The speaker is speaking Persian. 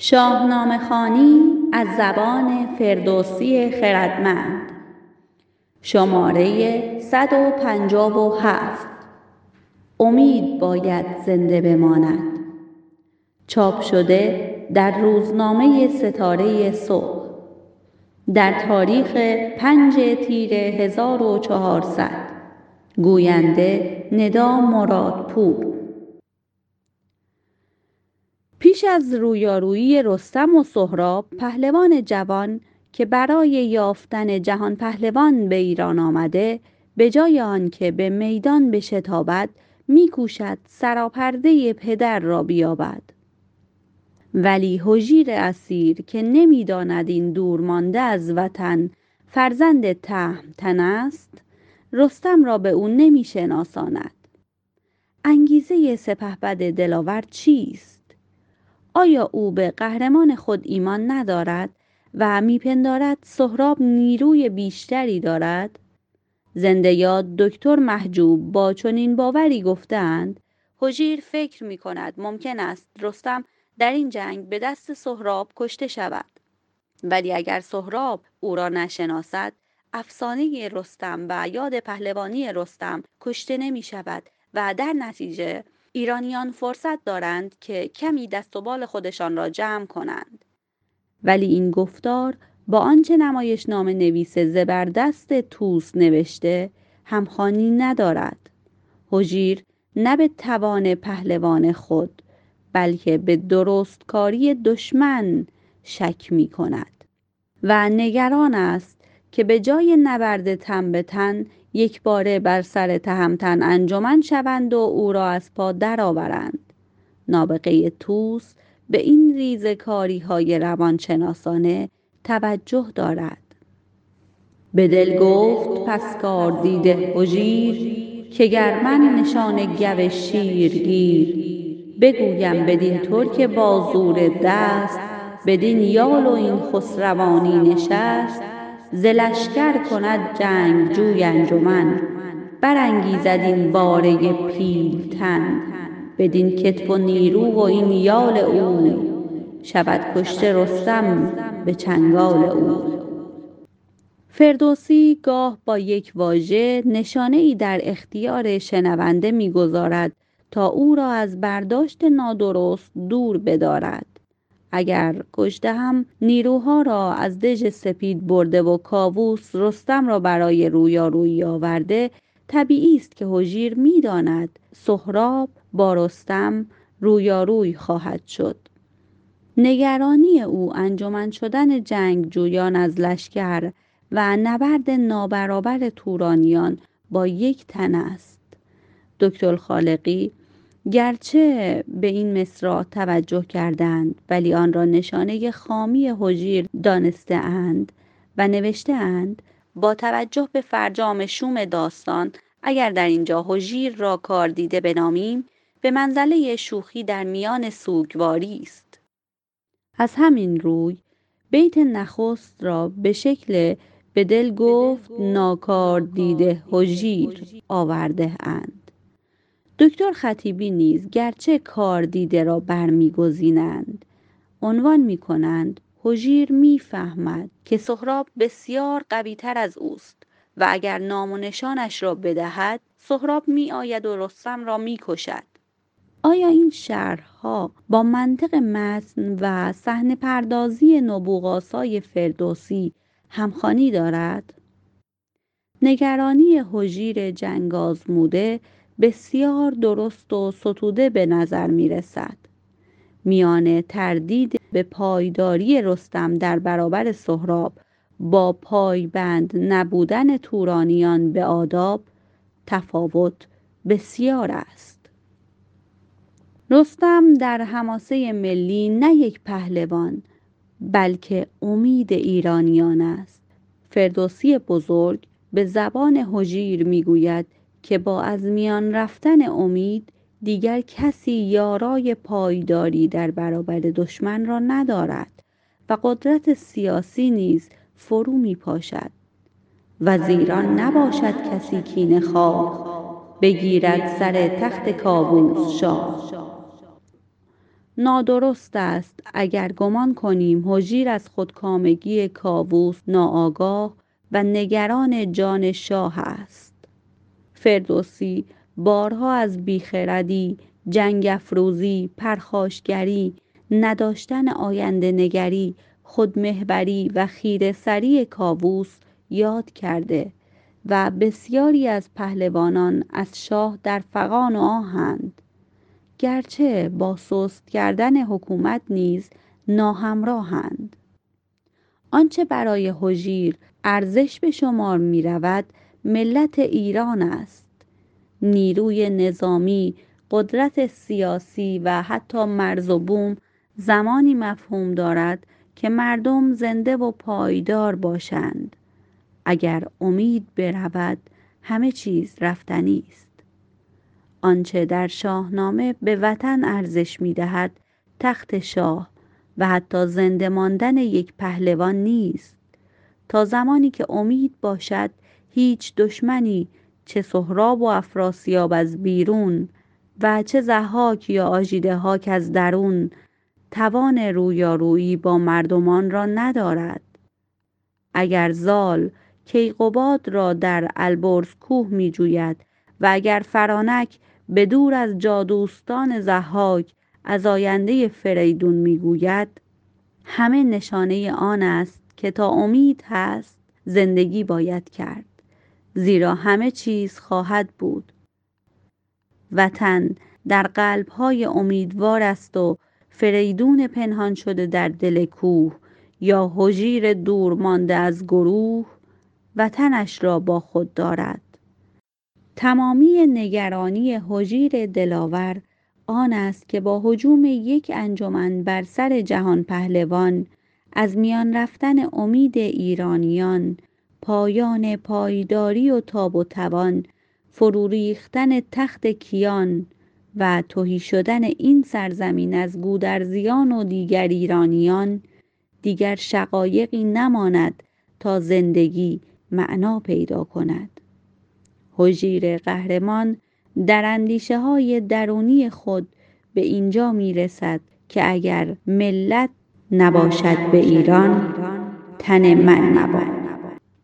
شاهنامه خانی از زبان فردوسی خردمند. شماره 157 امید باید زنده بماند. چاپ شده در روزنامه ستاره صبح. در تاریخ پنج تیر 1400 گوینده ندا مرادپور. پیش از رویارویی رستم و سهراب پهلوان جوان که برای یافتن جهان پهلوان به ایران آمده به جای آنکه به میدان بشتابد میکوشد سراپرده پدر را بیابد. ولی هژیر اسیر که نمی‌داند این دورمانده از وطن فرزند تهمتن است رستم را به او نمیشناساند. انگیزه سپهبد دلاور چیست؟ آیا او به قهرمان خود ایمان ندارد و میپندارد سهراب نیروی بیشتری دارد؟ زنده یاد دکتر محجوب با چنین باوری گفتند هژیر فکر می کند ممکن است رستم در این جنگ به دست سهراب کشته شود. ولی اگر سهراب او را نشناسد افسانه رستم و یاد پهلوانی رستم کشته نمی شود و در نتیجه ایرانیان فرصت دارند که کمی دست و بال خودشان را جمع کنند. ولی این گفتار با آنچه نمایشنامه نویس زبردست توس نوشته همخوانی ندارد. هژیر نه به توان پهلوان خود بلکه به درستکاری دشمن شک می کند و نگران است که به جای نبرد تن به تن یکباره بر سر تهمتن انجمن شوند و او را از پا درآورند. نابغه طوس به این ریزهکاریهای روانشناسانه توجه دارد. به دل گفت پس کاردیده هژیر که گر من نشان گو شیرگیر بگویم بدین ترک با زور دست بدین یال و این خسروانی نشست ز لشکر کند جنگجوی انجمن. برانگیزد این باره پیلتن. بدین کتف و نیرو و این یال اوی شود کشته رستم به چنگال اوی فردوسی گاه با یک واژه نشانه ای در اختیار شنونده می‌گذارد تا او را از برداشت نادرست دور بدارد. اگر گژدهم نیروها را از دژ سپید برده و کاووس رستم را برای رویارویی آورده طبیعی است که هژیر می‌داند سهراب با رستم رویاروی خواهد شد. نگرانی او انجمن شدن جنگجویان از لشکر و نبرد نابرابر تورانیان با یک تن است. دکتر خالقی گرچه به این مصرع توجه کردند ولی آن را نشانه خامی هژیر دانسته اند و نوشته اند با توجه به فرجام شوم داستان اگر در اینجا هژیر را کاردیده بنامیم به منزله شوخی در میان سوگواری است. از همین روی بیت نخست را به شکل به دل گفت ناکاردیده هژیر آورده اند. دکتر خطیبی نیز گرچه کاردیده را برمیگزینند عنوان می‌کنند هژیر می‌فهمد که سهراب بسیار قویتر از اوست و اگر نام و نشانش را بدهد سهراب میآید و رستم را می‌کشد. آیا این شرحها با منطق متن و صحنه پردازی نبوغاسای فردوسی همخوانی دارد؟ نگرانی هژیر جنگ آزموده بسیار درست و ستوده به نظر می‌رسد. میان تردید به پایداری رستم در برابر سهراب با پایبند نبودن تورانیان به آداب تفاوت بسیار است. رستم در حماسه ملی نه یک پهلوان بلکه امید ایرانیان است. فردوسی بزرگ به زبان هژیر می‌گوید که با از میان رفتن امید دیگر کسی یارای پایداری در برابر دشمن را ندارد و قدرت سیاسی نیز فرو میپاشد. وزیران نباشد کسی کینه خواه بگیرد سر تخت کاووس شاه. نادرست است اگر گمان کنیم هجیر از خودکامگی کاووس ناآگاه و نگران جان شاه است. فردوسی بارها از بیخردی جنگ افروزی پرخاشگری نداشتن آینده نگری خودمحوری و خیره سری کاووس یاد کرده و بسیاری از پهلوانان از شاه در فغان و آهند. گرچه با سست کردن حکومت نیز ناهمراهند. آنچه برای هجیر ارزش به شمار می رود ملت ایران است. نیروی نظامی قدرت سیاسی و حتی مرز و بوم زمانی مفهوم دارد که مردم زنده و پایدار باشند. اگر امید برود همه چیز رفتنی است. آنچه در شاهنامه به وطن ارزش می دهد تخت شاه و حتی زنده ماندن یک پهلوان نیست. تا زمانی که امید باشد هیچ دشمنی چه سهراب و افراسیاب از بیرون و چه ضحاک یا آژیدهاک از درون توان رویارویی با مردمان را ندارد. اگر زال کیقباد را در البرز کوه می جوید و اگر فرانک به دور از جادوستان ضحاک از آینده فریدون می گوید همه نشانه آن است که تا امید هست زندگی باید کرد. زیرا همه چیز خواهد بود. وطن در قلبهای امیدوار است و فریدون پنهان شده در دل کوه یا هجیر دور مانده از گروه وطنش را با خود دارد. تمامی نگرانی هجیر دلاور آن است که با هجوم یک انجمن بر سر جهان پهلوان از میان رفتن امید ایرانیان پایان پایداری و تاب و توان فرو ریختن تخت کیان و تهی شدن این سرزمین از گودرزیان و دیگر ایرانیان دیگر شقایقی نماند تا زندگی معنا پیدا کند. هجیر قهرمان در اندیشه های درونی خود به اینجا می رسد که اگر ملت نباشد به ایران تن من مباد